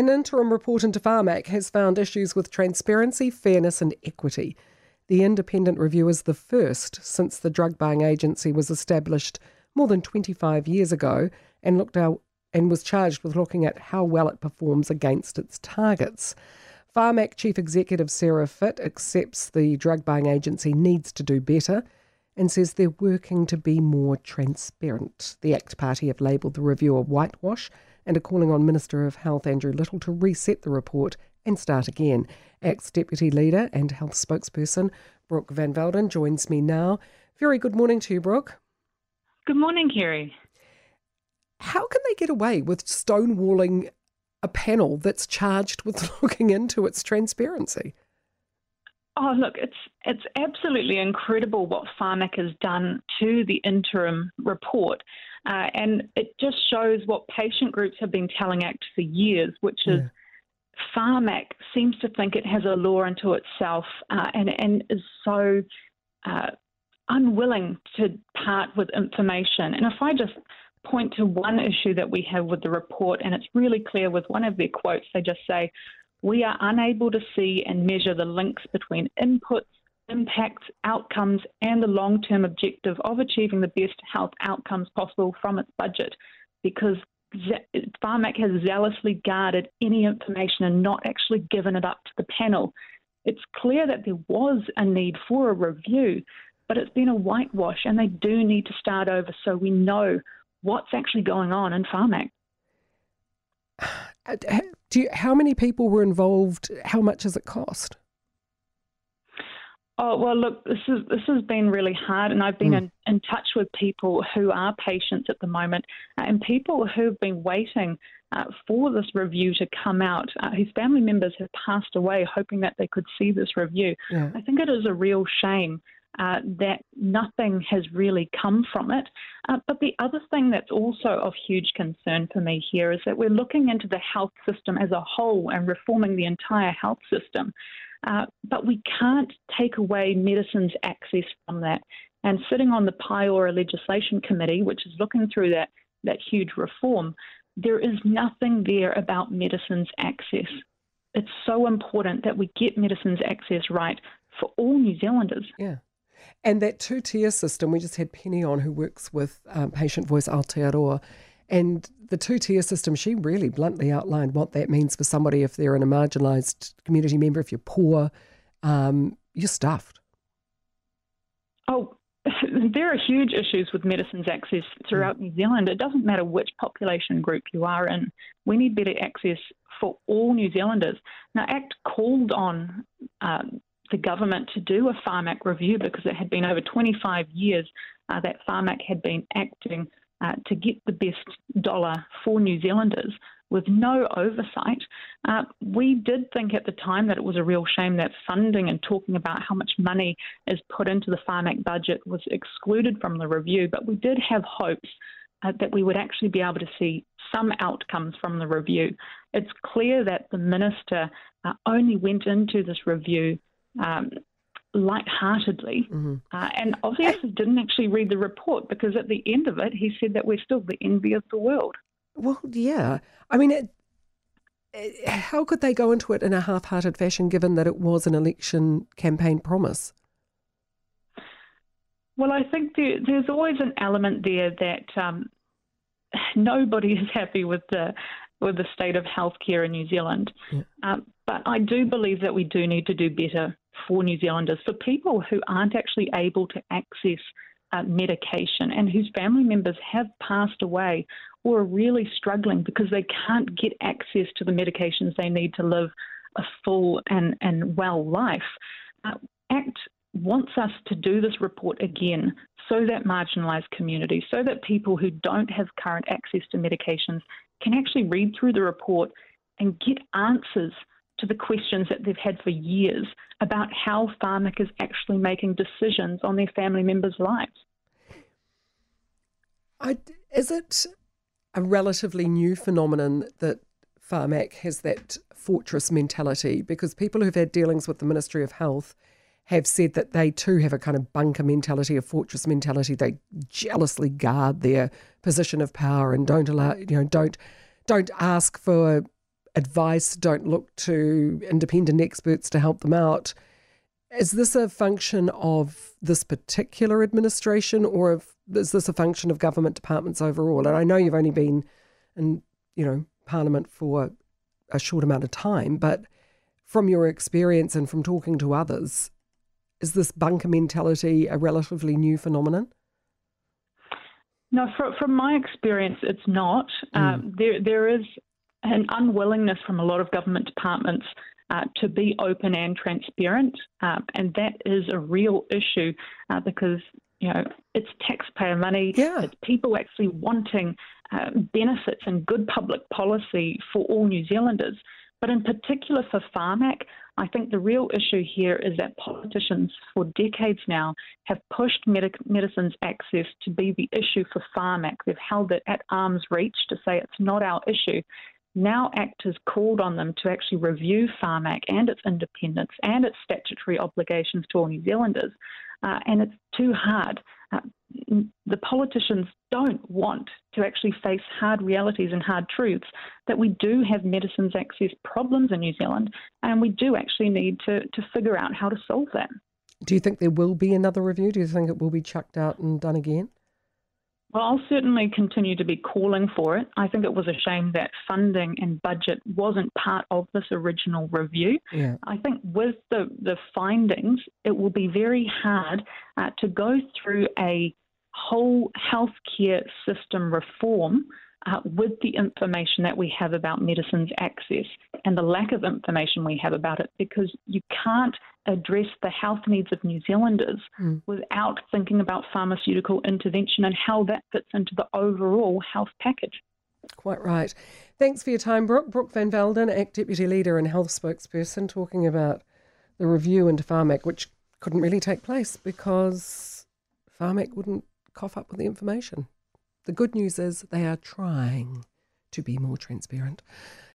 An interim report into Pharmac has found issues with transparency, fairness, and equity. The independent review is the first since the drug buying agency was established more than 25 years ago and looked out and was charged with looking at how well it performs against its targets. Pharmac Chief Executive Sarah Fitt accepts the drug buying agency needs to do better and says they're working to be more transparent. The ACT Party have labelled the review a whitewash and are calling on Minister of Health Andrew Little to reset the report and start again. ACT's Deputy Leader and Health Spokesperson Brooke Van Velden joins me now. Very good morning to you, Brooke. Good morning, Kerry. How can they get away with stonewalling a panel that's charged with looking into its transparency? Oh, look, it's it's absolutely incredible what Pharmac has done to the interim report. Uh, and it just shows what patient groups have been telling ACT for years, which is yeah. Pharmac seems to think it has a law unto itself uh, and, and is so uh, unwilling to part with information. And if I just point to one issue that we have with the report, and it's really clear with one of their quotes, they just say, We are unable to see and measure the links between inputs, impacts, outcomes, and the long term objective of achieving the best health outcomes possible from its budget because Pharmac has zealously guarded any information and not actually given it up to the panel. It's clear that there was a need for a review, but it's been a whitewash and they do need to start over so we know what's actually going on in Pharmac. Do you, how many people were involved? How much does it cost? Oh well, look, this is this has been really hard, and I've been mm. in, in touch with people who are patients at the moment, uh, and people who've been waiting uh, for this review to come out, uh, whose family members have passed away, hoping that they could see this review. Yeah. I think it is a real shame uh, that nothing has really come from it. Uh, but the other thing that's also of huge concern for me here is that we're looking into the health system as a whole and reforming the entire health system. Uh, but we can't take away medicine's access from that. And sitting on the Pae Ora Legislation Committee, which is looking through that, that huge reform, there is nothing there about medicine's access. It's so important that we get medicine's access right for all New Zealanders. Yeah. And that two tier system, we just had Penny on who works with um, Patient Voice Aotearoa, and the two tier system, she really bluntly outlined what that means for somebody if they're in a marginalised community member, if you're poor, um, you're stuffed. Oh, there are huge issues with medicines access throughout. New Zealand. It doesn't matter which population group you are in. We need better access for all New Zealanders. Now, ACT called on um, the government to do a Pharmac review because it had been over 25 years uh, that Pharmac had been acting uh, to get the best dollar for New Zealanders with no oversight. Uh, we did think at the time that it was a real shame that funding and talking about how much money is put into the Pharmac budget was excluded from the review, but we did have hopes uh, that we would actually be able to see some outcomes from the review. It's clear that the minister uh, only went into this review um, lightheartedly, mm-hmm. uh, and obviously didn't actually read the report because at the end of it, he said that we're still the envy of the world. Well, yeah. I mean, it, it, how could they go into it in a half hearted fashion given that it was an election campaign promise? Well, I think there, there's always an element there that um, nobody is happy with the with the state of healthcare in New Zealand. Yeah. Um, but I do believe that we do need to do better for New Zealanders, for people who aren't actually able to access uh, medication and whose family members have passed away or are really struggling because they can't get access to the medications they need to live a full and, and well life. Uh, ACT wants us to do this report again so that marginalised communities, so that people who don't have current access to medications can actually read through the report and get answers to the questions that they've had for years about how Pharmac is actually making decisions on their family members' lives. I, is it a relatively new phenomenon that Pharmac has that fortress mentality? Because people who've had dealings with the Ministry of Health have said that they too have a kind of bunker mentality, a fortress mentality. They jealously guard their position of power and don't allow, you know, don't don't ask for advice, don't look to independent experts to help them out. Is this a function of this particular administration, or if, is this a function of government departments overall? And I know you've only been in, you know, Parliament for a short amount of time, but from your experience and from talking to others, is this bunker mentality a relatively new phenomenon? No, from, from my experience, it's not. Mm. Um, there, there is an unwillingness from a lot of government departments uh, to be open and transparent, uh, and that is a real issue uh, because you know it's taxpayer money. Yeah. It's people actually wanting uh, benefits and good public policy for all New Zealanders. But in particular for Pharmac, I think the real issue here is that politicians for decades now have pushed medicines access to be the issue for Pharmac. They've held it at arm's reach to say it's not our issue. Now ACT's called on them to actually review Pharmac and its independence and its statutory obligations to all New Zealanders. Uh, and it's too hard. Uh, the politicians don't want to actually face hard realities and hard truths that we do have medicines access problems in New Zealand, and we do actually need to, to figure out how to solve that. Do you think there will be another review? Do you think it will be chucked out and done again? Well, I'll certainly continue to be calling for it. I think it was a shame that funding and budget wasn't part of this original review. Yeah. I think with the, the findings, it will be very hard uh, to go through a whole healthcare system reform uh, with the information that we have about medicines access and the lack of information we have about it because you can't address the health needs of New Zealanders mm. without thinking about pharmaceutical intervention and how that fits into the overall health package. Quite right. Thanks for your time, Brooke. Brooke Van Velden, ACT Deputy Leader and Health Spokesperson, talking about the review into Pharmac, which couldn't really take place because Pharmac wouldn't cough up with the information. The good news is they are trying to be more transparent.